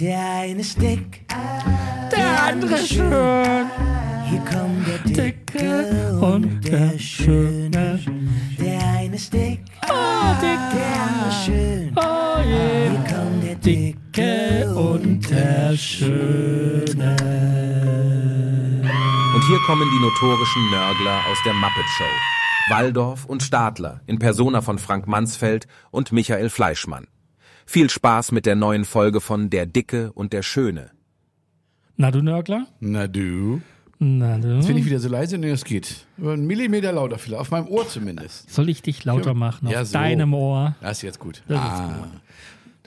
Der eine ist dick, Der andere schön. hier kommt der Dicke und der Schöne. Der eine ist dick, Oh, dick. der andere schön. Oh je. Hier kommt der Dicke und der Schöne. Und hier kommen die notorischen Nörgler aus der Muppet Show. Waldorf und Stadler in Persona von Frank Mansfeld und Michael Fleischmann. Viel Spaß mit der neuen Folge von Der Dicke und der Schöne. Na, du Nörgler? Na du. Na, du? Jetzt bin ich wieder so leise, nee, das geht. Über einen Millimeter lauter vielleicht, auf meinem Ohr zumindest. Soll ich dich lauter machen? Auf Ja, so. deinem Ohr. Das ist jetzt gut. Das ist Ah. gut.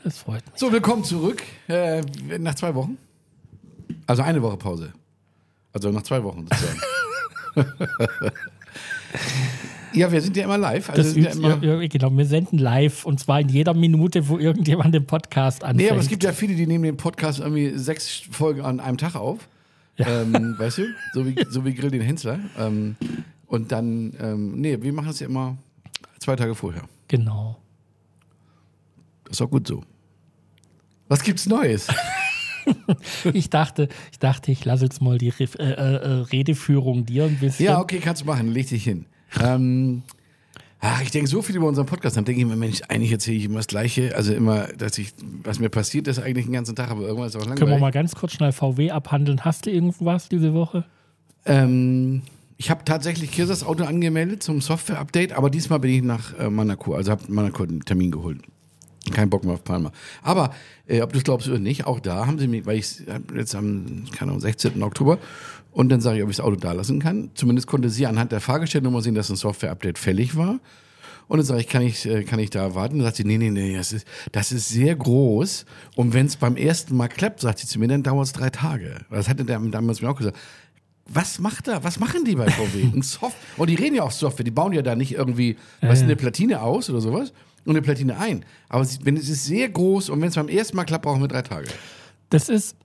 Das freut mich. So, willkommen zurück. Äh, nach zwei Wochen. Also eine Woche Pause. Also nach zwei Wochen sozusagen. ja, wir sind ja immer live. Also Das sind ja übt, immer, ja, ja, genau, wir senden live und zwar in jeder Minute, wo irgendjemand den Podcast anfängt. nee, aber es gibt ja viele, die nehmen den Podcast irgendwie sechs Folgen an einem Tag auf. Ähm, weißt du? So wie, so wie Grill den Hensler. Ähm, und dann, ähm, nee, wir machen es ja immer zwei Tage vorher. Genau. Das ist auch gut so. Was gibt's Neues? Ich dachte, ich dachte, ich lasse jetzt mal die Re äh, äh, Redeführung dir ein bisschen. Ja, okay, kannst du machen, leg dich hin. Ähm, ach, ich denke so viel über unseren Podcast, dann denke ich mir, Mensch, eigentlich erzähle ich immer das Gleiche. Also immer, dass ich, was mir passiert ist eigentlich den ganzen Tag, aber irgendwann ist es auch langweilig. Können wir mal ganz kurz schnell VW abhandeln? Hast du irgendwas diese Woche? Ähm, ich habe tatsächlich Kirsas Auto angemeldet zum Software-Update, aber diesmal bin ich nach äh, Monaco, also habe Monaco einen Termin geholt. Kein Bock mehr auf Palma. Aber, äh, ob du es glaubst oder nicht, auch da haben sie mich, weil ich hab jetzt am, keine Ahnung, 16. Oktober, und dann sage ich, ob ich das Auto da lassen kann. Zumindest konnte sie anhand der Fahrgestellnummer sehen, dass ein Software-Update fällig war. Und dann sage ich, kann ich, äh, kann ich da warten? Dann sagt sie, nee, nee, nee, das ist, das ist sehr groß. Und wenn es beim ersten Mal klappt, sagt sie zu mir, dann dauert es drei Tage. Das hatte der damals mir auch gesagt. Was macht da? Was machen die bei VW? Ein Soft und die reden ja auch Software. Die bauen ja da nicht irgendwie, was eine Platine aus oder sowas und eine Platine ein. Aber wenn es ist sehr groß und wenn es beim ersten Mal klappt, brauchen wir drei Tage. Das ist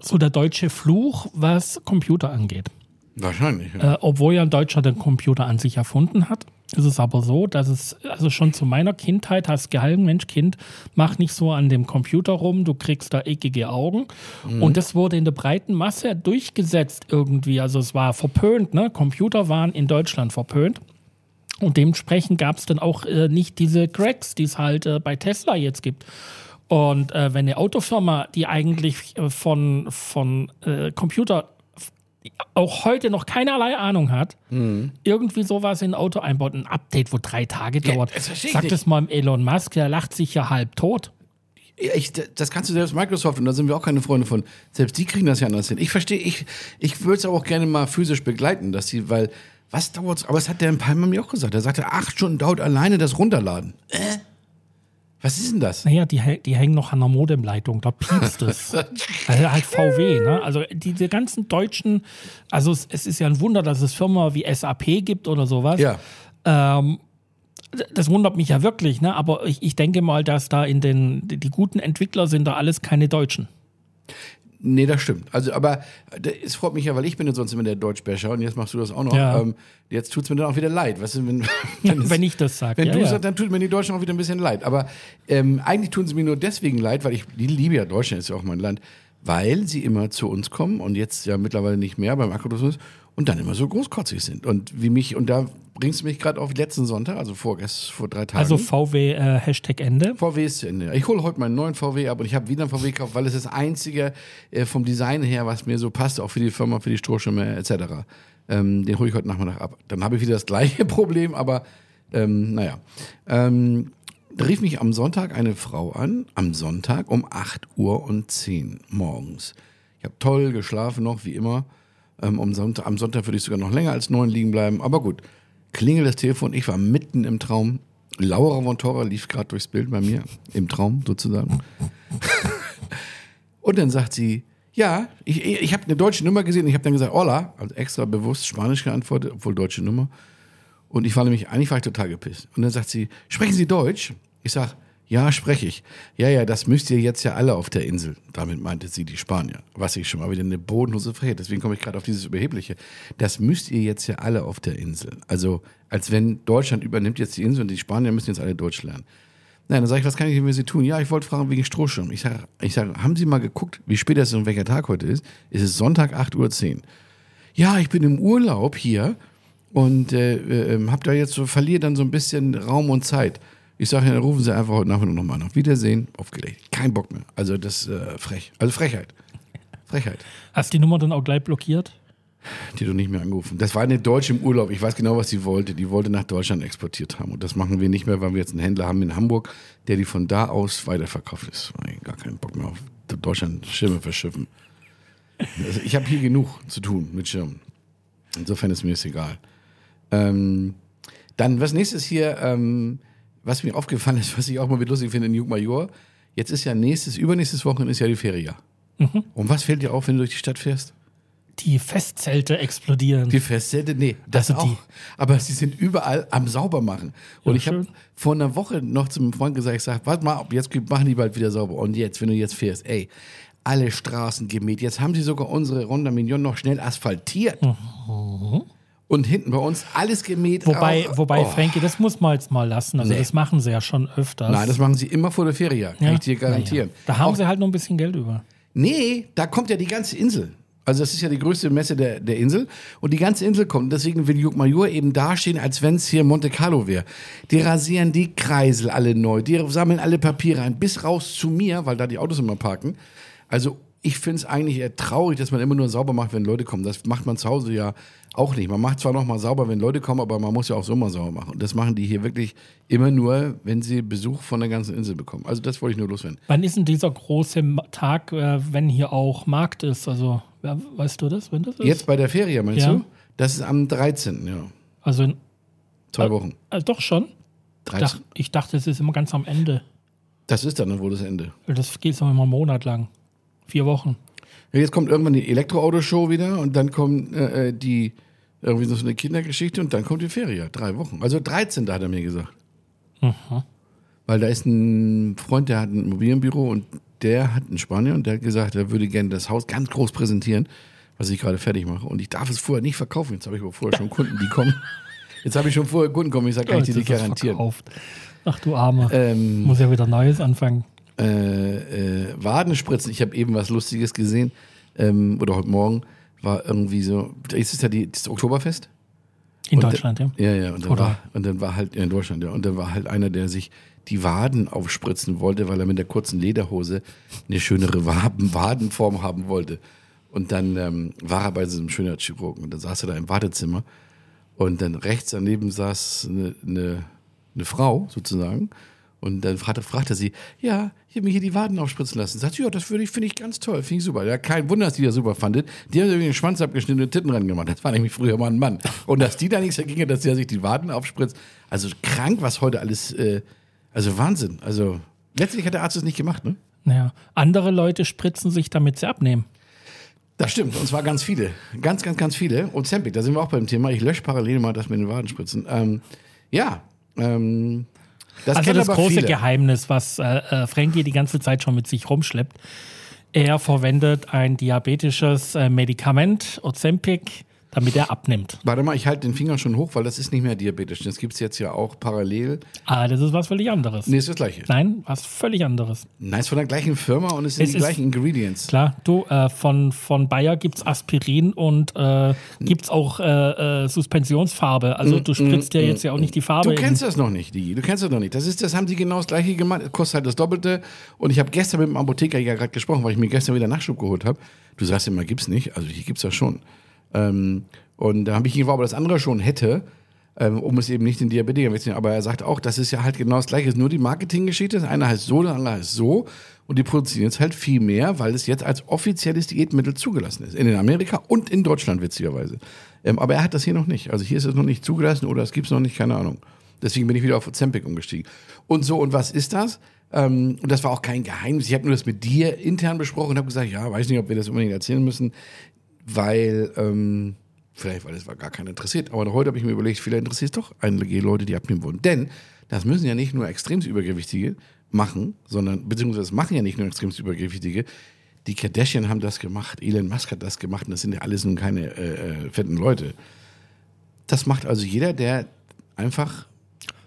so der deutsche Fluch, was Computer angeht. Wahrscheinlich. Ja. Äh, obwohl ja ein Deutscher den Computer an sich erfunden hat, ist es aber so, dass es, also schon zu meiner Kindheit hast gehalten, Mensch, Kind, mach nicht so an dem Computer rum, du kriegst da eckige Augen. Und das wurde in der breiten Masse durchgesetzt irgendwie. Also es war verpönt, ne? Computer waren in Deutschland verpönt. Und dementsprechend gab es dann auch äh, nicht diese Cracks, die es halt äh, bei Tesla jetzt gibt. Und äh, wenn eine Autofirma, die eigentlich äh, von, von äh, Computer auch heute noch keinerlei Ahnung hat, irgendwie sowas in ein Auto einbaut, ein Update, wo drei Tage dauert. das verstehe ich Sag nicht. das mal Elon Musk, der lacht sich ja halb tot. Ja, Ich, das kannst du selbst Microsoft und da sind wir auch keine Freunde von. Selbst die kriegen das ja anders hin. Ich verstehe, ich, ich würde es auch gerne mal physisch begleiten, dass sie, weil, was dauert's? Aber es hat der in Palma mir auch gesagt. Er sagte, acht Stunden dauert alleine das Runterladen. Äh? Was ist denn das? Naja, die, die hängen noch an der Modemleitung, da piepst es. also halt VW, ne? Also diese ganzen deutschen, also es, es ist ja ein Wunder, dass es Firmen wie SAP gibt oder sowas. Ja. Ähm, das wundert mich ja wirklich, ne? Aber ich, ich denke mal, dass da in den, die, die guten Entwickler sind da alles keine Deutschen. Nee, das stimmt. Also, aber es freut mich ja, weil ich bin ja sonst immer der Deutschbecher und jetzt machst du das auch noch. Ja. Ähm, jetzt tut's mir dann auch wieder leid. Weißt du, wenn, wenn, es- Wenn ich das sage. Wenn ja, du ja. sagst, dann tut mir die Deutschen auch wieder ein bisschen leid. Aber ähm, eigentlich tun sie mir nur deswegen leid, weil ich die liebe ja Deutschland ist ja auch mein Land, weil sie immer zu uns kommen und jetzt ja mittlerweile nicht mehr beim Akkutourismus und dann immer so großkotzig sind. Und wie mich, und da bringst du mich gerade auf letzten Sonntag, also vorgestern, vor drei Tagen. Also VW äh, Hashtag Ende. VW ist zu Ende. Ich hole heute meinen neuen VW ab und ich habe wieder einen VW gekauft, weil es das einzige äh, vom Design her, was mir so passt, auch für die Firma, für die Strohschirme etc. Ähm, den hole ich heute Nachmittag ab. Dann habe ich wieder das gleiche Problem, aber ähm, naja. Ähm, da rief mich am Sonntag eine Frau an, am Sonntag um 8 Uhr und 10 morgens. Ich habe toll geschlafen noch, wie immer. Ähm, am, Sonntag, am Sonntag würde ich sogar noch länger als neun liegen bleiben, aber gut. Klingelt das Telefon, ich war mitten im Traum. Laura von Torra lief gerade durchs Bild bei mir, im Traum sozusagen. Und dann sagt sie, ja, ich, ich habe eine deutsche Nummer gesehen. Ich habe dann gesagt, hola, also extra bewusst Spanisch geantwortet, obwohl deutsche Nummer. Und ich war nämlich, eigentlich war ich total gepisst. Und dann sagt sie, sprechen Sie Deutsch? Ich sag, ja, spreche ich. Ja, ja, das müsst ihr jetzt ja alle auf der Insel. Damit meinte sie die Spanier. Was ich schon mal wieder eine bodenlose Frechheit. Deswegen komme ich gerade auf dieses Überhebliche. Das müsst ihr jetzt ja alle auf der Insel. Also, als wenn Deutschland übernimmt jetzt die Insel und die Spanier müssen jetzt alle Deutsch lernen. Nein, dann sage ich, was kann ich denn für Sie tun? Ja, ich wollte fragen wegen Strohschirm. Ich sage, ich sag, haben Sie mal geguckt, wie spät das ist und welcher Tag heute ist? Es ist Sonntag, 8.10 Uhr. Ja, ich bin im Urlaub hier und äh, äh, hab da jetzt so, verliere dann so ein bisschen Raum und Zeit. Ich sage, ja, dann rufen Sie einfach heute Nachmittag nochmal. Auf Wiedersehen, aufgelegt. Kein Bock mehr. Also das äh, frech. Also Frechheit. Frechheit. Hast die Nummer dann auch gleich blockiert? Die du nicht mehr angerufen. Das war eine Deutsche im Urlaub. Ich weiß genau, was sie wollte. Die wollte nach Deutschland exportiert haben. Und das machen wir nicht mehr, weil wir jetzt einen Händler haben in Hamburg, der die von da aus weiterverkauft ist. Gar keinen Bock mehr auf Deutschland Schirme verschiffen. Also ich habe hier genug zu tun mit Schirmen. Insofern ist mir das egal. Ähm, dann, was nächstes hier, ähm, was mir aufgefallen ist, was ich auch mal wieder lustig finde in Juk Major. Jetzt ist ja nächstes, übernächstes Wochenende ist ja die Ferie. Und was fällt dir auf, wenn du durch die Stadt fährst? Die Festzelte explodieren. Die Festzelte, nee, das Also die- auch. Aber sie sind überall am Saubermachen. Und Ja, ich habe vor einer Woche noch zum Freund gesagt, ich sag, warte mal, ab, jetzt machen die bald wieder sauber. Und jetzt, wenn du jetzt fährst, ey, alle Straßen gemäht. Jetzt haben sie sogar unsere Ronda Mignon noch schnell asphaltiert. Und hinten bei uns alles gemäht. Wobei, auch. wobei Oh. Frankie, das muss man jetzt mal lassen. Also Nee. das machen sie ja schon öfters. Nein, das machen sie immer vor der Ferie, kann Ja. ich dir garantieren. Naja. Da haben Auch- sie halt noch ein bisschen Geld über. Nee, da kommt ja die ganze Insel. Also das ist ja die größte Messe der, der Insel. Und die ganze Insel kommt. Deswegen will Juk Major eben dastehen, als wenn es hier Monte Carlo wäre. Die rasieren die Kreisel alle neu. Die sammeln alle Papiere ein. Bis raus zu mir, weil da die Autos immer parken. Also ich finde es eigentlich eher traurig, dass man immer nur sauber macht, wenn Leute kommen. Das macht man zu Hause ja auch nicht. Man macht zwar noch mal sauber, wenn Leute kommen, aber man muss ja auch so mal sauber machen. Und das machen die hier wirklich immer nur, wenn sie Besuch von der ganzen Insel bekommen. Also das wollte ich nur loswerden. Wann ist denn dieser große Tag, äh, wenn hier auch Markt ist? Also, weißt du das, wenn das ist? Jetzt bei der Ferie, meinst Ja. du? Das ist am 13. Ja. Also, in, Zwei Wochen. äh, doch schon. Ich 13. dachte, ich dachte, es ist immer ganz am Ende. Das ist dann wohl das Ende. Das geht immer einen Monat lang. Vier Wochen. Ja, Jetzt kommt irgendwann die Elektroautoshow wieder und dann kommt äh, äh, die irgendwie so eine Kindergeschichte und dann kommt die Ferie. Drei Wochen. Also 13. hat er mir gesagt. Weil da ist ein Freund, der hat ein Immobilienbüro und der hat in Spanien und der hat gesagt, er würde gerne das Haus ganz groß präsentieren, was ich gerade fertig mache. Und ich darf es vorher nicht verkaufen. Jetzt habe ich aber vorher schon Kunden, die kommen. Jetzt habe ich schon vorher Kunden kommen. Ich sage, kann ich dir nicht garantieren. verkauft. Ach du Arme. Ähm, Muss ja wieder Neues anfangen. Äh, äh, Wadenspritzen. Ich habe eben was Lustiges gesehen. Ähm, oder heute Morgen war irgendwie so. Ist es ja die, das Oktoberfest? In und Deutschland, ja. Ja, ja. Und dann, Oder- war, und dann war halt, ja, in Deutschland, ja. Und dann war halt einer, der sich die Waden aufspritzen wollte, weil er mit der kurzen Lederhose eine schönere Waden, Wadenform haben wollte. Und dann ähm, war er bei diesem Schönheitschirurgen und dann saß er da im Wartezimmer und dann rechts daneben saß eine, eine, eine Frau sozusagen und dann fragte, fragte sie, ja, ich habe mir hier die Waden aufspritzen lassen. Sagt sie, ja, das würde ich, finde ich ganz toll, finde ich super. Ja, kein Wunder, dass die das super fandet. Die haben irgendwie den Schwanz abgeschnitten und Titten gemacht. Das war nämlich früher mal ein Mann. Und dass die da nichts dagegen hat, dass der sich die Waden aufspritzt. Also krank, was heute alles, äh, also Wahnsinn. Also letztlich hat der Arzt es nicht gemacht, ne? Naja. Andere Leute spritzen sich, damit sie abnehmen. Das stimmt, und zwar ganz viele. Ganz, ganz, ganz viele. Und Zempic, da sind wir auch beim Thema. Ich lösche parallel mal das mit den Wadenspritzen. Ähm, ja, ähm, das also das große viele. Geheimnis, was äh, äh, Frankie die ganze Zeit schon mit sich rumschleppt. Er verwendet ein diabetisches äh, Medikament, Ozempic, damit er abnimmt. Warte mal, ich halte den Finger schon hoch, weil das ist nicht mehr diabetisch. Das gibt es jetzt ja auch parallel. Ah, das ist was völlig anderes. Nee, ist das gleiche. Nein, was völlig anderes. Nein, ist von der gleichen Firma und es sind Es die gleichen Ingredients. Klar, du, äh, von, von Bayer gibt's Aspirin und äh, gibt's auch äh, äh, Suspensionsfarbe. Also du spritzt ja jetzt ja auch nicht die Farbe. Mm, Du kennst das noch nicht, Digi. Du kennst das noch nicht. Das, ist, das haben sie genau das gleiche gemacht. Es kostet halt das Doppelte. Und ich habe gestern mit dem Apotheker ja gerade gesprochen, weil ich mir gestern wieder Nachschub geholt habe. Du sagst immer, gibt's nicht. Also hier gibt's das schon. Ähm, und da habe ich ihn gefragt, ob er das andere schon hätte, ähm, um es eben nicht den Diabetiker wegzunehmen. Aber er sagt auch, das ist ja halt genau das Gleiche. Es ist nur die Marketinggeschichte. Das eine heißt so, das andere heißt so. Und die produzieren jetzt halt viel mehr, weil es jetzt als offizielles Diätmittel zugelassen ist. In den Amerika und in Deutschland, witzigerweise. Ähm, aber er hat das hier noch nicht. Also hier ist es noch nicht zugelassen oder es gibt es noch nicht, keine Ahnung. Deswegen bin ich wieder auf Zempic umgestiegen. Und so, und was ist das? Ähm, und das war auch kein Geheimnis. Ich habe nur das mit dir intern besprochen und habe gesagt, ja, weiß nicht, ob wir das unbedingt erzählen müssen, weil, ähm, vielleicht, weil es war gar keiner interessiert. Aber heute habe ich mir überlegt, vielleicht interessiert es doch einige Leute, die abnehmen wollen. Denn das müssen ja nicht nur extrem Übergewichtige machen, sondern, beziehungsweise das machen ja nicht nur extrem Übergewichtige. Die Kardashian haben das gemacht, Elon Musk hat das gemacht und das sind ja alles nun keine äh, äh, fetten Leute. Das macht also jeder, der einfach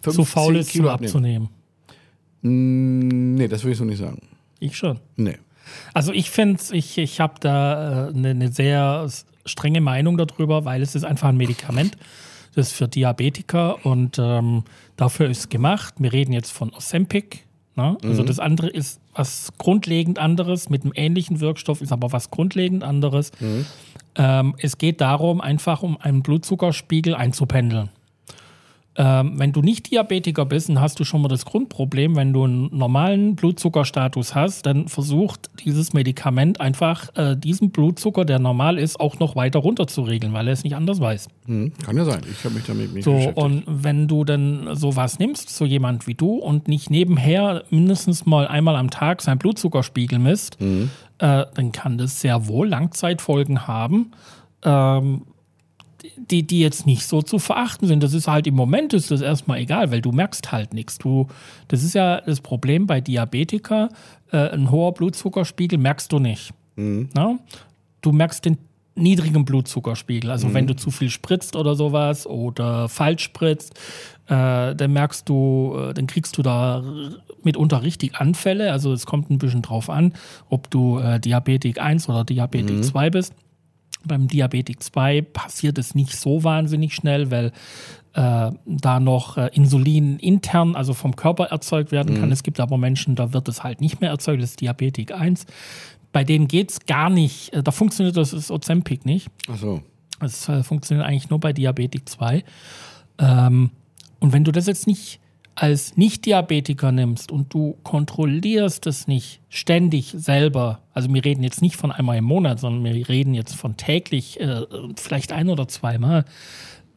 zu 15 faul ist, Kilo abzunehmen. Mm, nee, das würde ich so nicht sagen. Ich schon. Nee. Also ich finde, ich, ich habe da eine äh, ne sehr strenge Meinung darüber, weil es ist einfach ein Medikament. Das ist für Diabetiker und ähm, dafür ist es gemacht. Wir reden jetzt von Ozempic. Ne? Also Mhm. das andere ist was grundlegend anderes, mit einem ähnlichen Wirkstoff, ist aber was grundlegend anderes. Mhm. Ähm, es geht darum, einfach um einen Blutzuckerspiegel einzupendeln. Ähm, wenn du nicht Diabetiker bist, dann hast du schon mal das Grundproblem, wenn du einen normalen Blutzuckerstatus hast, dann versucht dieses Medikament einfach äh, diesen Blutzucker, der normal ist, auch noch weiter runter zu regeln, weil er es nicht anders weiß. Hm, kann ja sein. Ich habe mich damit nicht So, beschäftigt. und wenn du dann sowas nimmst, so jemand wie du, und nicht nebenher mindestens mal einmal am Tag seinen Blutzuckerspiegel misst, Mhm. äh, dann kann das sehr wohl Langzeitfolgen haben, ähm, die, die jetzt nicht so zu verachten sind. Das ist halt im Moment ist das erstmal egal, weil du merkst halt nichts. Du, das ist ja das Problem bei Diabetiker, äh, ein hoher Blutzuckerspiegel merkst du nicht. Na? Du merkst den niedrigen Blutzuckerspiegel. Also wenn du zu viel spritzt oder sowas oder falsch spritzt, äh, dann merkst du, äh, dann kriegst du da mitunter richtig Anfälle. Also es kommt ein bisschen drauf an, ob du äh, Diabetik 1 oder Diabetik 2 bist. Beim Diabetik 2 passiert es nicht so wahnsinnig schnell, weil äh, da noch äh, Insulin intern, also vom Körper erzeugt werden kann. Es gibt aber Menschen, da wird es halt nicht mehr erzeugt, das ist Diabetik 1. Bei denen geht es gar nicht, äh, da funktioniert das ist Ozempic nicht. Ach so. Es äh, funktioniert eigentlich nur bei Diabetik 2. Ähm, und wenn du das jetzt nicht als Nicht-Diabetiker nimmst und du kontrollierst es nicht ständig selber, also wir reden jetzt nicht von einmal im Monat, sondern wir reden jetzt von täglich, äh, vielleicht ein oder zweimal,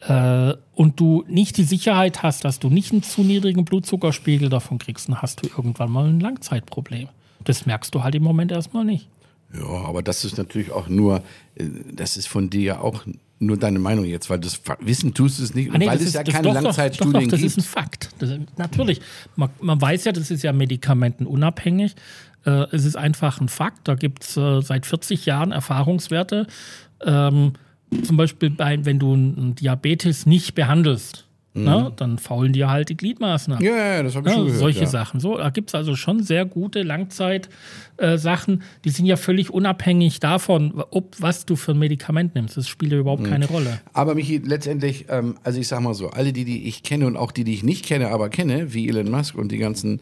äh, und du nicht die Sicherheit hast, dass du nicht einen zu niedrigen Blutzuckerspiegel davon kriegst, dann hast du irgendwann mal ein Langzeitproblem. Das merkst du halt im Moment erstmal nicht. Ja, aber das ist natürlich auch nur, äh, das ist von dir ja auch nur deine Meinung jetzt, weil das Wissen tust du es nicht, Ah, nee, weil das es ist- ja das- keine doch, Langzeitstudien doch, doch, das ist ein gibt. Fakt. Das, natürlich. Man, man weiß ja, das ist ja medikamentenunabhängig. Äh, es ist einfach ein Fakt. Da gibt es äh, seit 40 Jahren Erfahrungswerte. Ähm, zum Beispiel, bei, wenn du einen Diabetes nicht behandelst, ne, dann faulen dir halt die Gliedmaßen ab. Mhm. Ja, ja, das habe ich Ja, schon gehört. solche ja. Sachen. So, da gibt es also schon sehr gute Langzeit-Sachen, die sind ja völlig unabhängig davon, ob was du für ein Medikament nimmst. Das spielt ja überhaupt Mhm. keine Rolle. Aber Michi, letztendlich, ähm, also ich sag mal so, alle die, die ich kenne und auch die, die ich nicht kenne, aber kenne, wie Elon Musk und die ganzen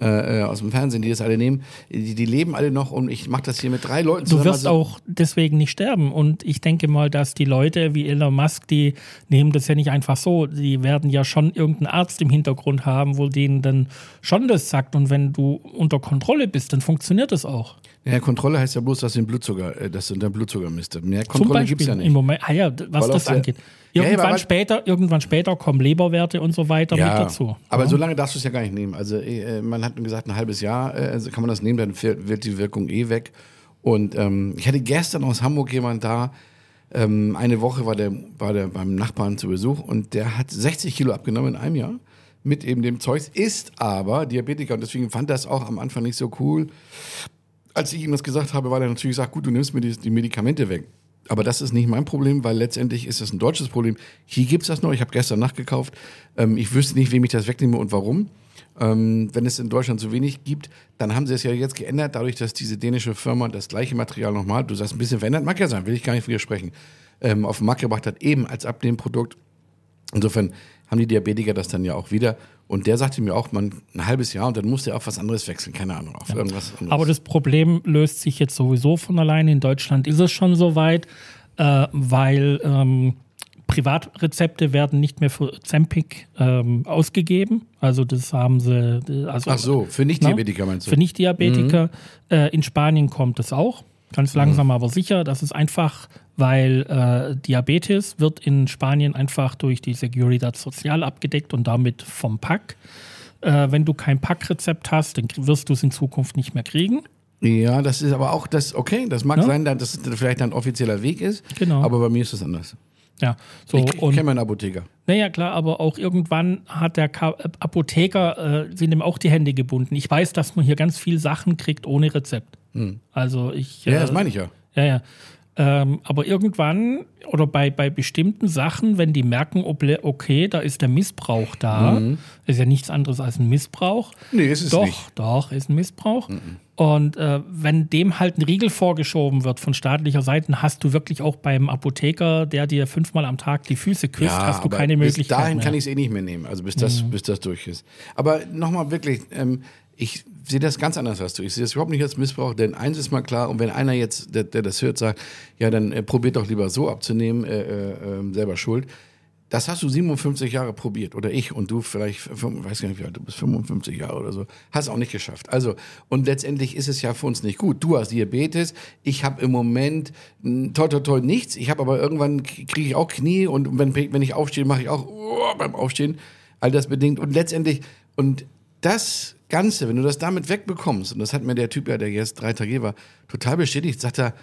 äh, äh, aus dem Fernsehen, die das alle nehmen, die, die leben alle noch und ich mache das hier mit drei Leuten Du zusammen. wirst also- auch deswegen nicht sterben. Und ich denke mal, dass die Leute wie Elon Musk, die nehmen das ja nicht einfach so. Die werden ja schon irgendeinen Arzt im Hintergrund haben, wo denen dann schon das sagt. Und wenn du unter Kontrolle bist, dann funktioniert das auch. Ja, Kontrolle heißt ja bloß, dass du den Blutzucker, äh, dass du den Blutzucker misst. Mehr Kontrolle Beispiel gibt's ja im nicht. Moment, ah ja, was Weil das angeht. Ja, ja, Irgendwann aber- später, irgendwann später kommen Leberwerte und so weiter mit dazu. Aber so lange darfst du es ja gar nicht nehmen. Also äh, man hat gesagt, ein halbes Jahr äh, also kann man das nehmen, dann wird die Wirkung eh weg. Und ähm, ich hatte gestern aus Hamburg jemand da, ähm, eine Woche war der, war der beim Nachbarn zu Besuch und der hat 60 Kilo abgenommen in einem Jahr mit eben dem Zeugs, ist aber Diabetiker und deswegen fand das auch am Anfang nicht so cool. Als ich ihm das gesagt habe, war er natürlich gesagt, gut, du nimmst mir die, die Medikamente weg. Aber das ist nicht mein Problem, weil letztendlich ist das ein deutsches Problem. Hier gibt's das noch, ich habe gestern nachgekauft. Ähm, ich wüsste nicht, wem ich das wegnehme und warum. Ähm, wenn es in Deutschland zu wenig gibt, dann haben sie es ja jetzt geändert, dadurch, dass diese dänische Firma das gleiche Material nochmal, du sagst ein bisschen verändert, mag ja sein, will ich gar nicht widersprechen, ähm, auf den Markt gebracht hat, eben als Abnehmprodukt. Insofern haben die Diabetiker das dann ja auch wieder. Und der sagte mir auch, man ein halbes Jahr und dann musste er auf was anderes wechseln, keine Ahnung, auf irgendwas anderes. Aber das Problem löst sich jetzt sowieso von alleine. In Deutschland ist es schon so weit, äh, weil ähm, Privatrezepte werden nicht mehr für Zempic ähm, ausgegeben. Also das haben sie. Also, Ach so, für Nicht-Diabetiker meinst du? Für Nicht-Diabetiker. Äh, in Spanien kommt es auch. Ganz langsam, aber sicher. Das ist einfach, weil äh, Diabetes wird in Spanien einfach durch die Seguridad Social abgedeckt und damit vom PAC. Äh, wenn du kein PAC-Rezept hast, dann wirst du es in Zukunft nicht mehr kriegen. Ja, das ist aber auch das, okay, das mag Ja. sein, dass es vielleicht ein offizieller Weg ist. Genau. Aber bei mir ist es anders. Ja, so ich kenne meinen Apotheker. naja klar, aber auch irgendwann hat der Ka Apotheker äh, sind ihm auch die Hände gebunden. Ich weiß, dass man hier ganz viel Sachen kriegt ohne Rezept. Also ich Hm. Ja, äh, das meine ich ja. Ja, ja. Ähm, aber irgendwann oder bei, bei bestimmten Sachen, wenn die merken, okay, da ist der Missbrauch da, ist ja nichts anderes als ein Missbrauch. Mhm. Nee, ist es doch, nicht. Doch, ist ein Missbrauch. Und äh, wenn dem halt ein Riegel vorgeschoben wird von staatlicher Seite, hast du wirklich auch beim Apotheker, der dir fünfmal am Tag die Füße küsst, hast du keine bis Möglichkeit dahin mehr. kann ich es eh nicht mehr nehmen, also bis das, bis das durch ist. Aber nochmal wirklich, ähm, ich sehe das ganz anders als du. Ich sehe das überhaupt nicht als Missbrauch, denn eins ist mal klar, und wenn einer jetzt, der, der das hört, sagt, ja, dann äh, probiert doch lieber so abzunehmen, äh, äh, äh, selber schuld. Das hast du 57 Jahre probiert oder ich und du vielleicht, weiß gar nicht wie alt du bist, 55 Jahre oder so, hast auch nicht geschafft. Also und letztendlich ist es ja für uns nicht gut. Du hast Diabetes, ich habe im Moment toi toi toi nichts. Ich habe aber irgendwann kriege ich auch Knie und wenn, wenn ich aufstehe, mache ich auch oh, beim Aufstehen all das bedingt und letztendlich und das Ganze, wenn du das damit wegbekommst und das hat mir der Typ ja, der jetzt drei Tage war, total bestätigt, sagt er,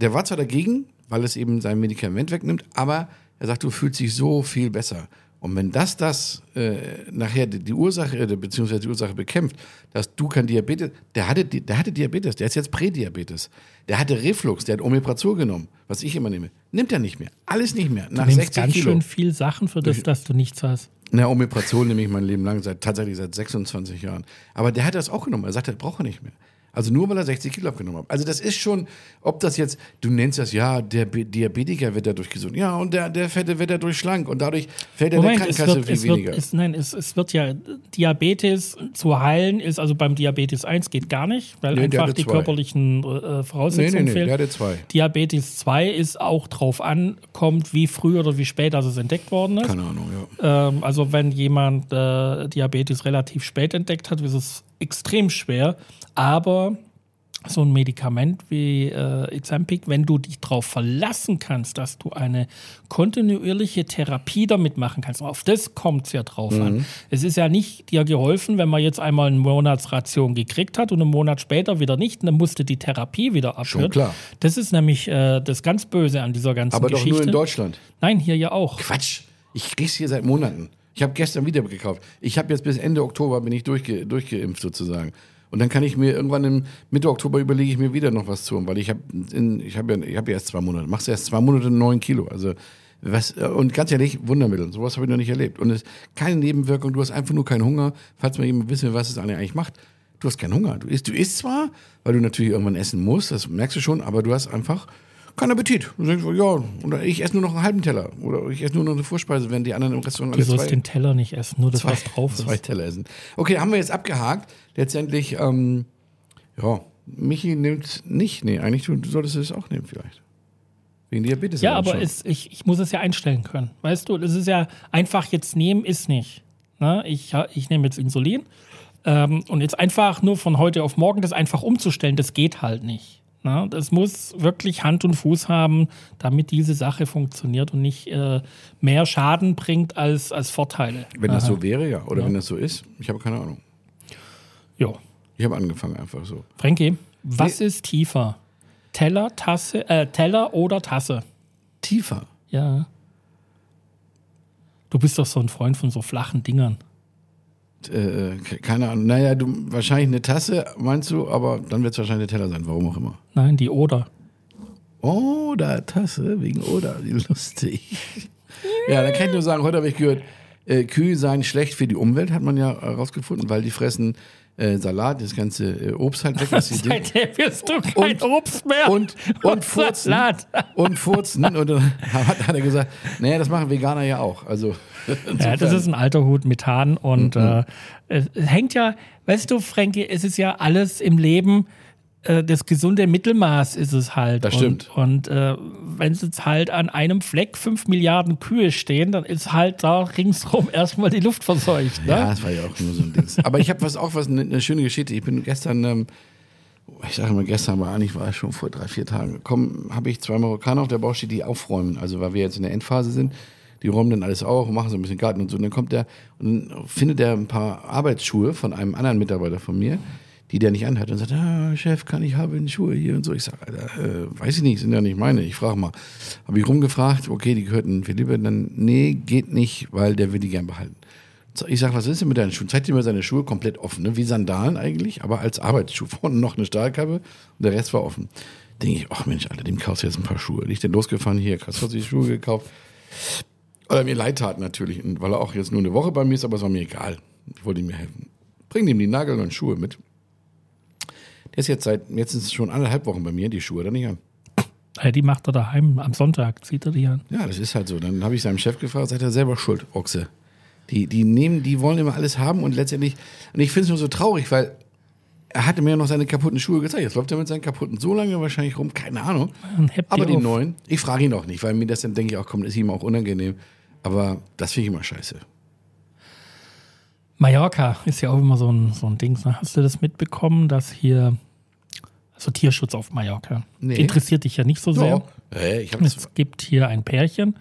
der war zwar dagegen, weil es eben sein Medikament wegnimmt, aber er sagt, du fühlst dich so viel besser. Und wenn das das äh, nachher die, die Ursache, äh, beziehungsweise die Ursache bekämpft, dass du kein Diabetes, der hatte, der hatte Diabetes, der ist jetzt Prädiabetes. Der hatte Reflux, der hat Omeprazol genommen, was ich immer nehme. Nimmt er nicht mehr. Alles nicht mehr. Nach du nimmst 60 ganz Kilo. schön viel Sachen für das, dass du nichts hast. Na, Omeprazol nehme ich mein Leben lang, seit, tatsächlich seit 26 Jahren. Aber der hat das auch genommen. Er sagt, er braucht er nicht mehr. Also nur, weil er 60 Kilo abgenommen hat. Also das ist schon, ob das jetzt, du nennst das, ja, der Diabetiker wird dadurch gesund. Ja, und der, der Fette wird dadurch schlank. Und dadurch fällt er der Moment, es Krankenkasse viel es wird, weniger. es, nein, es, es wird ja Diabetes zu heilen, ist also beim Diabetes 1 geht gar nicht, weil Nee, der einfach die zwei. körperlichen äh, nee, Voraussetzungen nee, nee, fehlen. der hatte zwei. Diabetes 2 ist auch drauf ankommt, wie früh oder wie spät das es entdeckt worden ist. Keine Ahnung, ja. Ähm, also wenn jemand äh, Diabetes relativ spät entdeckt hat, ist es extrem schwer. Aber so ein Medikament wie äh, Ozempic, wenn du dich darauf verlassen kannst, dass du eine kontinuierliche Therapie damit machen kannst, auf das kommt es ja drauf Mhm. an. Es ist ja nicht dir geholfen, wenn man jetzt einmal eine Monatsration gekriegt hat und einen Monat später wieder nicht, dann musste die Therapie wieder abhören. klar. Das ist nämlich äh, das ganz Böse an dieser ganzen Aber doch Geschichte. nur in Deutschland. Nein, hier ja auch. Quatsch. Ich krieg's hier seit Monaten. Ich habe gestern wieder gekauft. Ich habe jetzt bis Ende Oktober bin ich durchge durchgeimpft sozusagen. Und dann kann ich mir irgendwann im Mitte Oktober überlege ich mir wieder noch was zu, weil ich habe ich habe ja, ich ja erst zwei Monate, machst erst zwei Monate neun Kilo, also was und ganz ehrlich Wundermittel, sowas habe ich noch nicht erlebt. Und es keine Nebenwirkung, du hast einfach nur keinen Hunger, falls mal jemand wissen will, was es eigentlich macht. Du hast keinen Hunger, du isst, du isst zwar, weil du natürlich irgendwann essen musst, das merkst du schon, aber du hast einfach keinen Appetit. Du denkst, ja, oder ich esse nur noch einen halben Teller oder ich esse nur noch eine Vorspeise, wenn die anderen im Restaurant Du alle sollst zwei, den Teller nicht essen, nur das, zwei, was drauf ist. zwei Teller essen. Okay, haben wir jetzt abgehakt. Letztendlich, ähm, ja, Michi nimmt nicht. Nee, eigentlich du, du solltest es auch nehmen vielleicht. Wegen Diabetes. Ja, aber es, ich, ich muss es ja einstellen können. Weißt du, das ist ja einfach jetzt nehmen ist nicht. Na, ich, ha- ich nehme jetzt Insulin ähm, und jetzt einfach nur von heute auf morgen das einfach umzustellen, das geht halt nicht. Na, das muss wirklich Hand und Fuß haben, damit diese Sache funktioniert und nicht äh, mehr Schaden bringt als, als Vorteile. Wenn das Aha. so wäre, ja. Oder wenn das so ist, ich habe keine Ahnung. Ja. Ich habe angefangen einfach so. Frankie, was ist tiefer? Teller, Tasse, äh, Teller oder Tasse? Tiefer. Ja. Du bist doch so ein Freund von so flachen Dingern. Äh, ke- keine Ahnung. Naja, du, wahrscheinlich eine Tasse, meinst du, aber dann wird es wahrscheinlich der Teller sein, warum auch immer. Nein, die Oder. Oder Tasse, wegen Oder, lustig. ja, dann kann ich nur sagen, heute habe ich gehört, äh, Kühe seien schlecht für die Umwelt, hat man ja herausgefunden, weil die fressen äh, Salat, das ganze äh, Obst halt weg, was sie Seitdem wirst du kein Und- Obst mehr. und, und furzen. Salat. Und furzen. Und dann hat, hat er gesagt, naja, das machen Veganer ja auch. Also, Ja, das ist ein alter Hut Methan und Mhm. äh, es hängt ja, weißt du, Frankie, es ist ja alles im Leben, äh, das gesunde Mittelmaß ist es halt. Das und, stimmt. Und äh, wenn es jetzt halt an einem Fleck fünf Milliarden Kühe stehen, dann ist halt da ringsrum erstmal die Luft verseucht. Ne? Ja, das war ja auch nur so ein Ding. Aber ich habe was auch was eine ne schöne Geschichte. Ich bin gestern, ähm, ich sage mal gestern, aber eigentlich war es schon vor drei, vier Tagen gekommen, habe ich zwei Marokkaner auf der Baustelle, die aufräumen. Also weil wir jetzt in der Endphase sind, die räumen dann alles auf und machen so ein bisschen Garten und so. Und dann kommt der und findet er ein paar Arbeitsschuhe von einem anderen Mitarbeiter von mir, die der nicht anhat und sagt, ah, Chef, kann ich haben Schuhe hier und so. Ich sage, äh, weiß ich nicht, sind ja nicht meine. Ich frage mal. Habe ich rumgefragt, okay, die gehörten Philippe, dann, nee, geht nicht, weil der will die gern behalten. Ich sag, was ist denn mit deinen Schuhen? Zeigt dir mal seine Schuhe komplett offen, ne? wie Sandalen eigentlich, aber als Arbeitsschuh. Vorne noch eine Stahlkappe und der Rest war offen. denke ich, ach Mensch, Alter, dem kaufst du jetzt ein paar Schuhe. Ich denn losgefahren, hier, hast du die Schuhe gekauft. Weil er mir leid tat natürlich, weil er auch jetzt nur eine Woche bei mir ist, aber es war mir egal. Ich wollte ihm helfen. Bring ihm die Nagel und Schuhe mit. Ist jetzt seit, jetzt sind es schon anderthalb Wochen bei mir, die Schuhe, da nicht an. Ja, die macht er daheim am Sonntag, zieht er die an. Ja, das ist halt so. Dann habe ich seinem Chef gefragt, sagt er selber schuld, Ochse. Die, die nehmen, die wollen immer alles haben und letztendlich, und ich finde es nur so traurig, weil er hatte mir ja noch seine kaputten Schuhe gezeigt. Jetzt läuft er mit seinen kaputten so lange wahrscheinlich rum, keine Ahnung. Aber die auf. neuen, ich frage ihn auch nicht, weil mir das dann denke ich auch, komm, ist ihm auch unangenehm. Aber das finde ich immer scheiße. Mallorca ist ja auch immer so ein, so ein Ding. Hast du das mitbekommen, dass hier, also Tierschutz auf Mallorca, Nee. interessiert dich ja nicht so sehr. Ja, das. Es gibt hier ein Pärchen.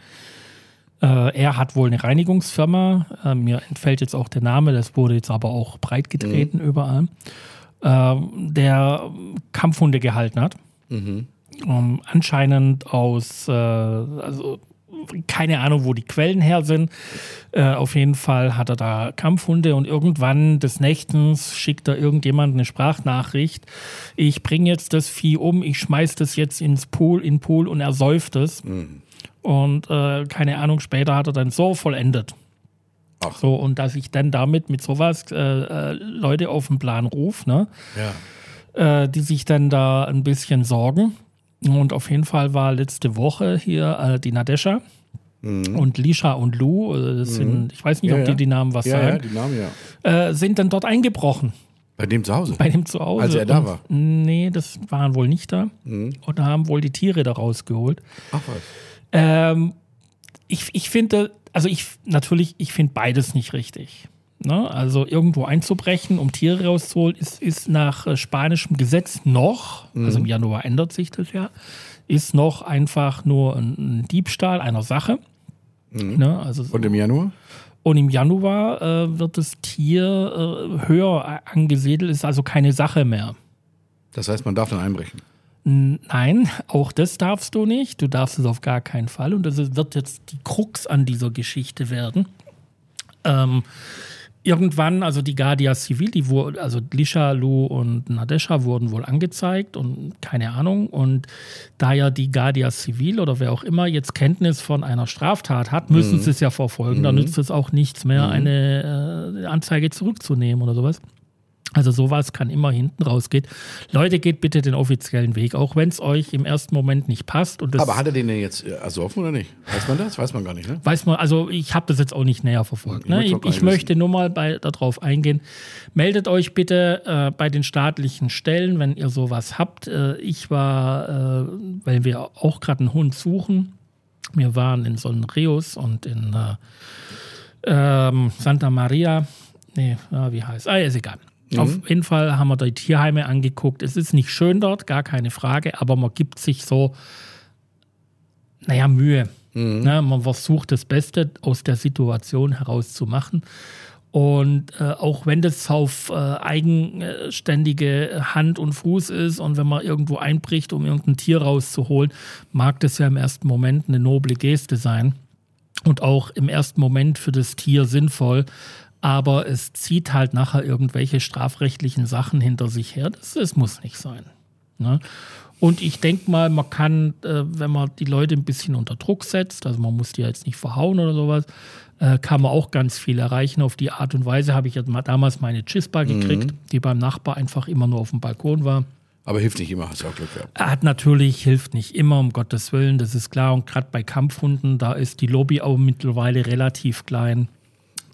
Äh, er hat wohl eine Reinigungsfirma. Äh, mir entfällt jetzt auch der Name, das wurde jetzt aber auch breit getreten überall. Äh, der Kampfhunde gehalten hat. Ähm, anscheinend aus, äh, also keine Ahnung, wo die Quellen her sind. Äh, auf jeden Fall hat er da Kampfhunde und irgendwann des Nächtens schickt er irgendjemand eine Sprachnachricht. Ich bringe jetzt das Vieh um, ich schmeiß das jetzt ins Pool, in Pool und er säuft es. Und äh, keine Ahnung, später hat er dann so vollendet. Ach. So, und dass ich dann damit mit sowas äh, äh, Leute auf den Plan rufe, ne? Ja. äh, die sich dann da ein bisschen sorgen. Und auf jeden Fall war letzte Woche hier äh, die Nadesha und Lisha und Lou, äh, das sind, ich weiß nicht, Ja, ob ja. die die Namen was Ja, ja, sagen, die Namen, ja. äh, sind dann dort eingebrochen Bei dem zu Hause. bei dem zu Hause. Als er da Und- war? Nee, das waren wohl nicht da. Und haben wohl die Tiere da rausgeholt. Ach was. Ähm, ich, ich finde, also ich natürlich, ich finde beides nicht richtig. Ne? Also irgendwo einzubrechen, um Tiere rauszuholen, ist, ist nach äh, spanischem Gesetz noch, also im Januar ändert sich das ja, ist noch einfach nur ein, ein Diebstahl einer Sache. Ne? Also, Und im Januar? und im Januar äh, wird das Tier äh, höher angesiedelt, ist also keine Sache mehr. Das heißt, man darf dann einbrechen. Nein, auch das darfst du nicht. Du darfst es auf gar keinen Fall. Und das wird jetzt die Krux an dieser Geschichte werden. Ähm, irgendwann, also die Guardia Civil, die wurde, also Lisha, Lu und Nadesha wurden wohl angezeigt und keine Ahnung. Und da ja die Guardia Civil oder wer auch immer jetzt Kenntnis von einer Straftat hat, müssen sie es ja verfolgen. Da nützt es auch nichts mehr, eine äh, Anzeige zurückzunehmen oder sowas. Also sowas kann immer hinten rausgehen. Leute, geht bitte den offiziellen Weg, auch wenn es euch im ersten Moment nicht passt. Aber hat er den denn jetzt äh, ersoffen oder nicht? Weiß man das? Weiß man gar nicht, ne? weiß man, also ich habe das jetzt auch nicht näher verfolgt. Ich Ne? Ich, ich möchte nur mal bei, darauf eingehen. Meldet euch bitte äh, bei den staatlichen Stellen, wenn ihr sowas habt. Äh, ich war, äh, weil wir auch gerade einen Hund suchen. Wir waren in Sonnenreus und in äh, ähm, Santa Maria. Nee, ja, wie heißt? Ah, ist egal. Auf jeden Fall haben wir die Tierheime angeguckt. Es ist nicht schön dort, gar keine Frage, aber man gibt sich so, naja, Mühe. Ne, man versucht das Beste aus der Situation herauszumachen. Und äh, auch wenn das auf äh, eigenständige Hand und Fuß ist und wenn man irgendwo einbricht, um irgendein Tier rauszuholen, mag das ja im ersten Moment eine noble Geste sein und auch im ersten Moment für das Tier sinnvoll. Aber es zieht halt nachher irgendwelche strafrechtlichen Sachen hinter sich her. Das, das muss nicht sein. Ne? Und ich denke mal, man kann, äh, wenn man die Leute ein bisschen unter Druck setzt, also man muss die jetzt nicht verhauen oder sowas, äh, kann man auch ganz viel erreichen. Auf die Art und Weise habe ich ja mal damals meine Chispa gekriegt, die beim Nachbar einfach immer nur auf dem Balkon war. Aber hilft nicht immer, hast du auch Glück gehabt. Er hat natürlich, hilft nicht immer, um Gottes Willen, das ist klar. Und gerade bei Kampfhunden, da ist die Lobby auch mittlerweile relativ klein.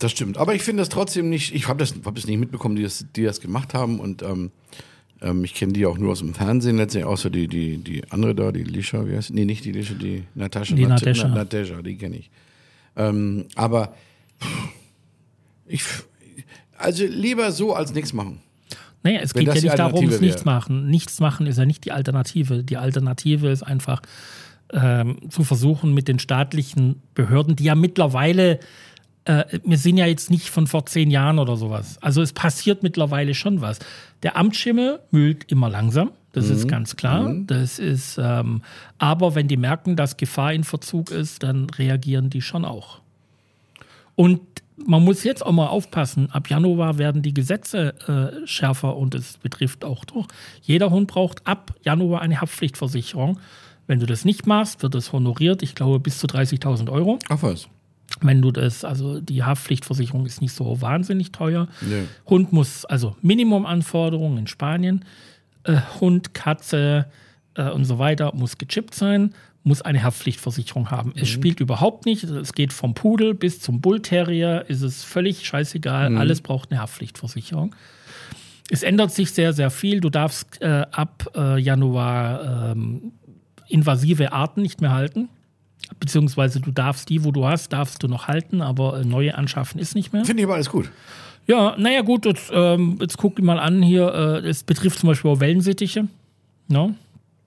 Das stimmt. Aber ich finde das trotzdem nicht, ich habe das, hab das nicht mitbekommen, die das, die das gemacht haben. Und ähm, ähm, ich kenne die auch nur aus dem Fernsehen letztendlich, außer die, die, die andere da, die Lisha, wie heißt sie? Nee, nicht die Lisha, die Natascha. Die Nat- Nadesha. Na- Nadesha, die kenne ich. Ähm, aber ich, also lieber so als nichts machen. Naja, es Wenn geht ja nicht darum, es nichts machen. Nichts machen ist ja nicht die Alternative. Die Alternative ist einfach ähm, zu versuchen, mit den staatlichen Behörden, die ja mittlerweile, äh, wir sind ja jetzt nicht von vor zehn Jahren oder sowas. Also es passiert mittlerweile schon was. Der Amtsschimmel mühlt immer langsam. Das ist ganz klar. Das ist, ähm, aber wenn die merken, dass Gefahr in Verzug ist, dann reagieren die schon auch. Und man muss jetzt auch mal aufpassen. Ab Januar werden die Gesetze äh, schärfer und es betrifft auch doch. Jeder Hund braucht ab Januar eine Haftpflichtversicherung. Wenn du das nicht machst, wird es honoriert. Ich glaube bis zu 30.000 Euro. Ach was. Wenn du das, also die Haftpflichtversicherung ist nicht so wahnsinnig teuer. Nee. Hund muss, also Minimumanforderungen in Spanien, äh, Hund, Katze äh, und so weiter muss gechippt sein, muss eine Haftpflichtversicherung haben. Es spielt überhaupt nicht, es geht vom Pudel bis zum Bullterrier, ist es völlig scheißegal, alles braucht eine Haftpflichtversicherung. Es ändert sich sehr, sehr viel. Du darfst äh, ab äh, Januar ähm, invasive Arten nicht mehr halten. Beziehungsweise du darfst die, wo du hast, darfst du noch halten, aber äh, neue anschaffen ist nicht mehr. Finde ich aber alles gut. Ja, naja, gut, jetzt, ähm, jetzt guck mal an hier. Äh, es betrifft zum Beispiel auch Wellensittiche. No?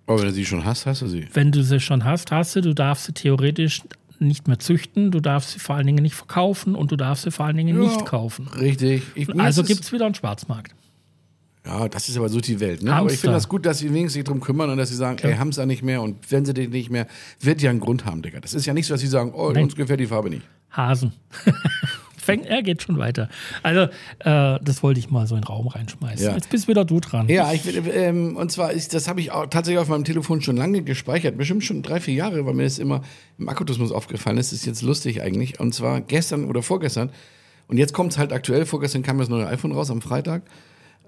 Aber wenn du sie schon hast, hast du sie. Wenn du sie schon hast, hast du, du darfst sie theoretisch nicht mehr züchten, du darfst sie vor allen Dingen nicht verkaufen und du darfst sie vor allen Dingen nicht kaufen. Richtig. Ich, Also gibt es wieder einen Schwarzmarkt. Ja, das ist aber so die Welt. Ne? Aber ich Hamster. finde das gut, dass sie wenigstens sich drum kümmern und dass sie sagen, ey, haben sie ja nicht mehr und wenn sie den nicht mehr, wird ja einen Grund haben, Digga. Das ist ja nicht so, dass sie sagen, oh, Nein. uns gefällt die Farbe nicht. Hasen. Fängt, er geht schon weiter. Also, äh, das wollte ich mal so in den Raum reinschmeißen. Ja. Jetzt bist wieder du dran. Ja, ich ähm, und zwar ist, das habe ich auch tatsächlich auf meinem Telefon schon lange gespeichert, bestimmt schon drei, vier Jahre, weil mir das immer im Akkutismus aufgefallen ist. Das ist jetzt lustig eigentlich. Und zwar gestern oder vorgestern. Und jetzt kommt es halt aktuell. Vorgestern kam das neue iPhone raus am Freitag.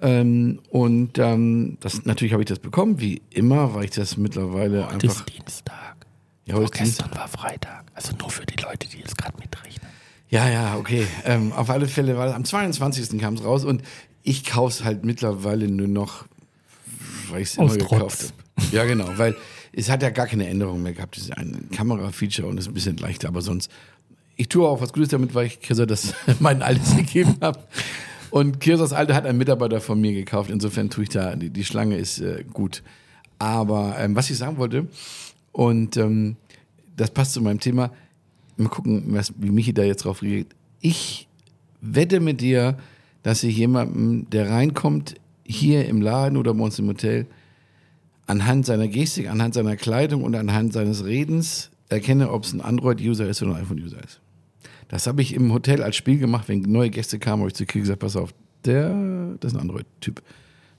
Ähm, und ähm, das natürlich habe ich das bekommen, wie immer, weil ich das mittlerweile Heute einfach. ist Dienstag. Ja, heute ist Gestern war Freitag. Also nur für die Leute, die jetzt gerade mitrechnen. Ja, ja, okay. Ähm, auf alle Fälle, weil am 22. kam es raus und ich kaufe es halt mittlerweile nur noch, weil ich es immer Aus gekauft Trotz. habe. Ja, genau, weil es hat ja gar keine Änderung mehr gehabt. Es ist ein Kamera-Feature und ist ein bisschen leichter, aber sonst. Ich tue auch was Gutes damit, weil ich Kirsa das mein altes gegeben habe. Und Kirsas alte hat ein Mitarbeiter von mir gekauft. Insofern tue ich da, die, die Schlange ist äh, gut. Aber ähm, was ich sagen wollte, und ähm, das passt zu meinem Thema, mal gucken, was, wie Michi da jetzt drauf reagiert. Ich wette mit dir, dass ich jemandem, der reinkommt, hier im Laden oder bei uns im Hotel, anhand seiner Gestik, anhand seiner Kleidung und anhand seines Redens erkenne, ob es ein Android-User ist oder ein iPhone-User ist. Das habe ich im Hotel als Spiel gemacht, wenn neue Gäste kamen, habe ich zu Kiel gesagt, pass auf, der, das ist ein Android-Typ.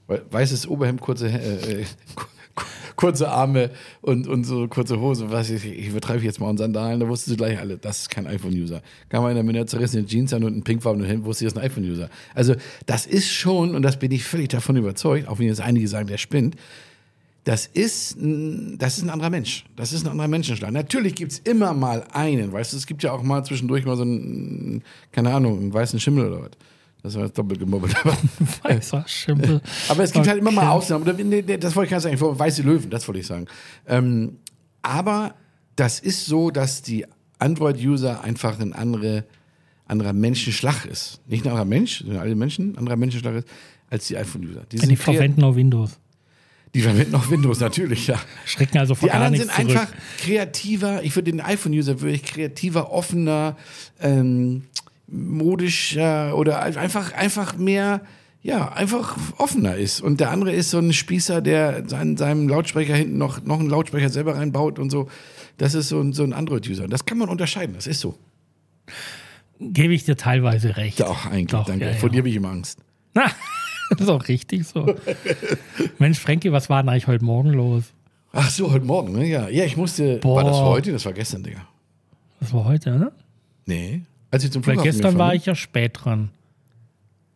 Weil- Weißes Oberhemd, kurze, äh, äh, ku- kurze Arme und, und so kurze Hose, was ich, ich übertreibe jetzt mal und Sandalen, da wussten sie gleich alle, das ist kein iPhone-User. Kam einer mit einer zerrissenen Jeans an und einem pinkfarbenen Hemd, wusste ich, das ist ein iPhone-User. Also das ist schon, und das bin ich völlig davon überzeugt, auch wenn jetzt einige sagen, der spinnt, das ist, ein- das ist ein anderer Mensch. Das ist ein anderer Menschenschlag. Natürlich gibt es immer mal einen, weißt du, es gibt ja auch mal zwischendurch mal so einen, keine Ahnung, einen weißen Schimmel oder was. Das war jetzt doppelt gemobbelt. Weißer Schimmel. aber es gibt halt immer mal Okay. Ausnahmen. Das wollte ich ganz sagen, weiße Löwen, das wollte ich sagen. Ähm, aber das ist so, dass die Android-User einfach ein andere, anderer Menschenschlag ist. Nicht ein anderer Mensch, sondern alle Menschen, ein anderer Menschenschlag ist, als die iPhone-User. Die, Die verwenden auch Windows. Die verwenden auch Windows, natürlich, ja. Schrecken also vor Die anderen sind zurück. einfach kreativer. Ich würde den iPhone-User würde ich kreativer, offener, ähm, modischer oder einfach, einfach mehr, ja, einfach offener ist. Und der andere ist so ein Spießer, der an seinem Lautsprecher hinten noch, noch einen Lautsprecher selber reinbaut und so. Das ist so ein, so ein Android-User. Das kann man unterscheiden. Das ist so. Gebe ich dir teilweise recht. Doch, eigentlich. Doch, danke. ja, Vor ja. dir habe ich immer Angst. Das ist auch richtig so. Mensch, Frankie, was war denn eigentlich heute Morgen los? Ach so, heute Morgen, ne? Ja, ja ich musste. Boah. War das heute? Das war gestern, Digga. Das war heute, ne? Nee. Als ich zum Weil Flughafen gestern gefahren war ich ja spät dran.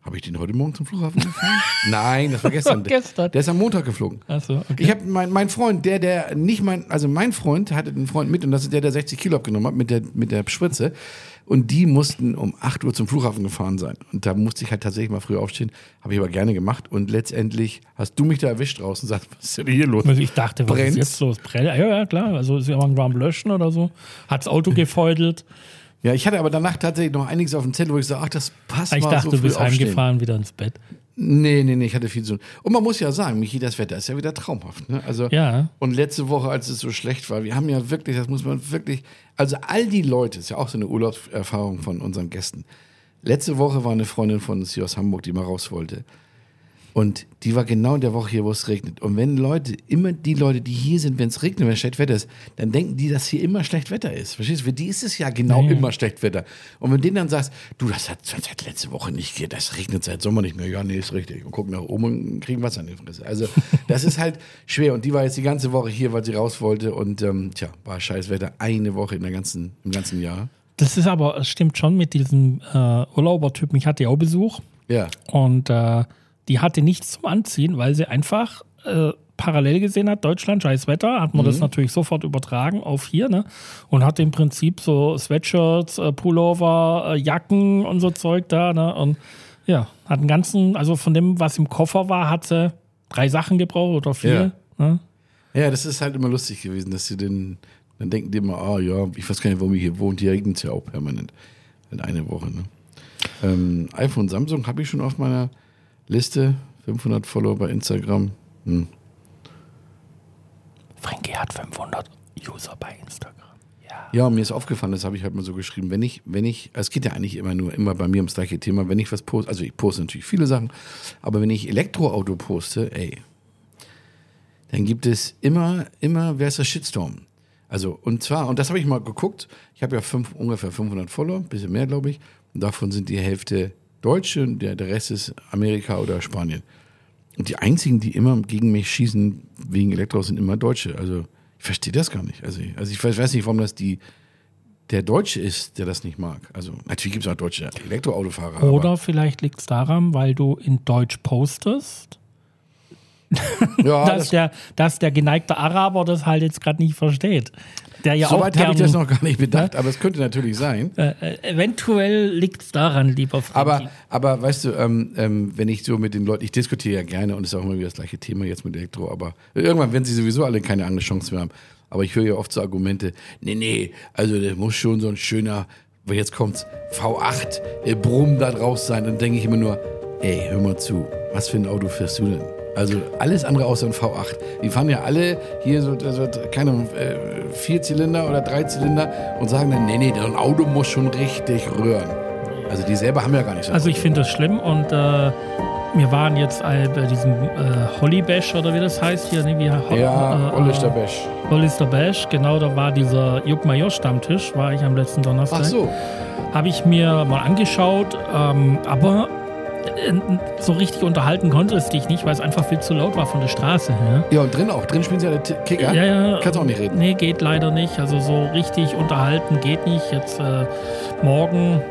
Habe ich den heute Morgen zum Flughafen gefahren? Nein, das war gestern. Das war gestern. Der ist am Montag geflogen. Achso, okay. Ich habe mein, mein Freund, der, der nicht mein, also mein Freund hatte einen Freund mit und das ist der, der 60 Kilo abgenommen hat mit der, mit der Spritze. Und die mussten um 8 Uhr zum Flughafen gefahren sein. Und da musste ich halt tatsächlich mal früh aufstehen. Habe ich aber gerne gemacht. Und letztendlich hast du mich da erwischt draußen und sagst, was ist denn hier los? Also ich dachte, was Brennt's? ist jetzt los? Brell ja, ja, klar. Also ist ja irgendwann am Löschen oder so. Hat's Auto gefeudelt. Ja, ich hatte aber danach tatsächlich noch einiges auf dem Zettel, wo ich sage, ach, das passt Ich mal dachte, so du bist aufstehen. heimgefahren, wieder ins Bett. Nee, nee, nee, ich hatte viel zu tun. Und man muss ja sagen, Michi, das Wetter ist ja wieder traumhaft. Ne? Also, Ja. Und letzte Woche, als es so schlecht war, wir haben ja wirklich, das muss man wirklich, also all die Leute, ist ja auch so eine Urlaubserfahrung von unseren Gästen. Letzte Woche war eine Freundin von uns hier aus Hamburg, die mal raus wollte. Und die war genau in der Woche hier, wo es regnet. Und wenn Leute, immer die Leute, die hier sind, wenn es regnet, wenn schlecht Wetter ist, dann denken die, dass hier immer schlecht Wetter ist. Verstehst du? Für die ist es ja genau Ja, ja. immer schlecht Wetter. Und wenn du denen dann sagst, du, das hat, das hat letzte Woche nicht, ge- das regnet seit Sommer nicht mehr. Ja, nee, ist richtig. Und gucken nach oben und kriegen Wasser in die Fresse. Also, das ist halt schwer. Und die war jetzt die ganze Woche hier, weil sie raus wollte. Und, ähm, tja, war scheiß Wetter. Eine Woche in der ganzen, im ganzen Jahr. Das ist aber, es stimmt schon mit diesem äh, Urlaubertypen. Ich hatte ja auch Besuch Ja. und äh, die hatte nichts zum Anziehen, weil sie einfach äh, parallel gesehen hat, Deutschland, scheiß Wetter, hat man das natürlich sofort übertragen auf hier, ne? Und hatte im Prinzip so Sweatshirts, äh, Pullover, äh, Jacken und so Zeug da, ne? Und ja, hat einen ganzen, also von dem, was im Koffer war, hat sie drei Sachen gebraucht oder vier. Ne? Ja, das ist halt immer lustig gewesen, dass sie den, dann denken die immer, ah ja, ich weiß gar nicht, warum ihr hier wohnt, hier regnet es ja auch permanent. In eine Woche, ne? Ähm, iPhone, Samsung habe ich schon auf meiner Liste. 500 Follower bei Instagram. Hm. Frankie hat 500 User bei Instagram. Ja. Ja, mir ist aufgefallen, das habe ich halt mal so geschrieben, wenn ich, wenn ich, es geht ja eigentlich immer nur, immer bei mir ums gleiche Thema, wenn ich was poste, also ich poste natürlich viele Sachen, aber wenn ich Elektroauto poste, ey, dann gibt es immer, immer, wer ist das Shitstorm? Also, und zwar, und das habe ich mal geguckt, ich habe ja fünf, ungefähr 500 Follower, ein bisschen mehr, glaube ich, und davon sind die Hälfte Deutsche und der, der Rest ist Amerika oder Spanien. Und die einzigen, die immer gegen mich schießen wegen Elektroautos, sind immer Deutsche. Also, ich verstehe das gar nicht. Also, also ich weiß, weiß nicht, warum das die, der Deutsche ist, der das nicht mag. Also, natürlich gibt es auch deutsche Elektroautofahrer. Oder vielleicht liegt es daran, weil du in Deutsch postest, ja, dass, das, der, dass der geneigte Araber das halt jetzt gerade nicht versteht. Der ja soweit habe ich das noch gar nicht bedacht, aber es könnte natürlich sein. Äh, äh, eventuell liegt es daran, lieber Frankie. Aber, aber weißt du, ähm, ähm, wenn ich so mit den Leuten, ich diskutiere ja gerne und es ist auch immer wieder das gleiche Thema jetzt mit Elektro, aber irgendwann werden sie sowieso alle keine andere Chance mehr haben. Aber ich höre ja oft so Argumente, nee, nee, also das muss schon so ein schöner, weil jetzt kommt's, V8, äh, Brumm da draus sein. Dann denke ich immer nur, ey, hör mal zu, was für ein Auto fährst du denn? Also alles andere außer ein V8. Die fahren ja alle hier so, so keine äh, Vierzylinder oder Dreizylinder und sagen dann, nee, nee, ein Auto muss schon richtig rühren. Also die selber haben ja gar nicht so. Also ich finde das schlimm und äh, wir waren jetzt bei diesem äh, Holly Bash oder wie das heißt hier, ne? Wie, Ho- Ja, äh, Hollister Bash. Hollister Bash, genau, da war dieser Juck Major Stammtisch, war ich am letzten Donnerstag. Ach so. Habe ich mir mal angeschaut, ähm, aber so richtig unterhalten konnte es dich nicht, weil es einfach viel zu laut war von der Straße her. Ja, und drin auch. Drin spielen sie alle T- Kicker. Ja, ja. Kannst auch nicht reden. Nee, geht leider nicht. Also so richtig unterhalten geht nicht. Jetzt äh, morgen,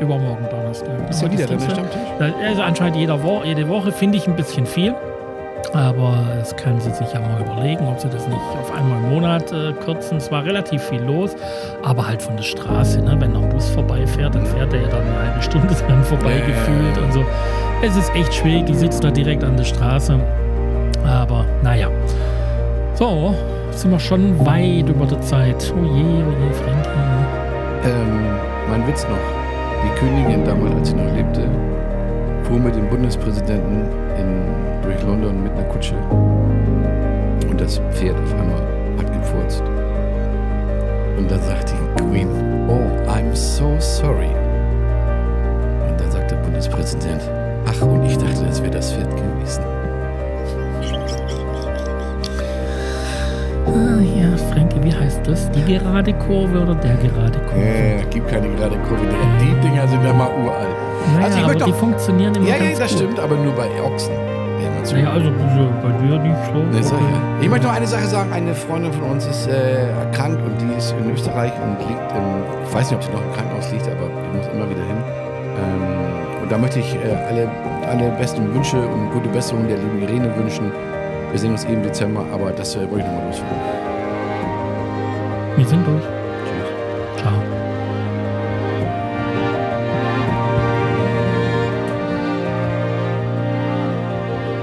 übermorgen Donnerstag. Ist ja wieder Dienstag. Stammtisch? Also anscheinend jeder Wo jede Woche finde ich ein bisschen viel. Aber es können sie sich ja mal überlegen, ob sie das nicht auf einmal im Monat äh, kürzen. Es war relativ viel los, aber halt von der Straße. Ne? Wenn noch ein Bus vorbeifährt, dann fährt er ja dann eine halbe Stunde dran vorbei Ja. gefühlt und so. Es ist echt schwierig, die sitzt da direkt an der Straße. Aber naja. So, sind wir schon weit über der Zeit. Oh je, oh je, Frankie. Ähm, mein Witz noch. Die Königin damals, als sie noch lebte, fuhr mit dem Bundespräsidenten in, durch London mit einer Kutsche. Und das Pferd auf einmal hat gefurzt. Und dann sagt die Queen, oh, I'm so sorry. Und dann sagt der Bundespräsident, ach, und ich dachte, es wäre das Pferd gewesen. Ah ja, Frankie, wie heißt das? Die gerade Kurve oder der gerade Kurve? Äh, gibt keine gerade Kurve. Die, die Dinger sind ja mal uralt. Naja, also ich aber möchte die funktionieren immer ja, ja, das gut. stimmt, aber nur bei Ochsen. Ja. Naja, also so bei dir nicht so. Nee, okay. Ich möchte noch eine Sache sagen. Eine Freundin von uns ist äh, erkrankt und die ist in Österreich und liegt im, ich weiß nicht, ob sie noch im Krankenhaus liegt, aber die muss immer wieder hin. Ähm, und da möchte ich äh, alle, alle besten Wünsche und gute Besserung der lieben Irene wünschen. Wir sehen uns eben im Dezember, aber das äh, wollte ich nochmal loswerden. Wir sind durch.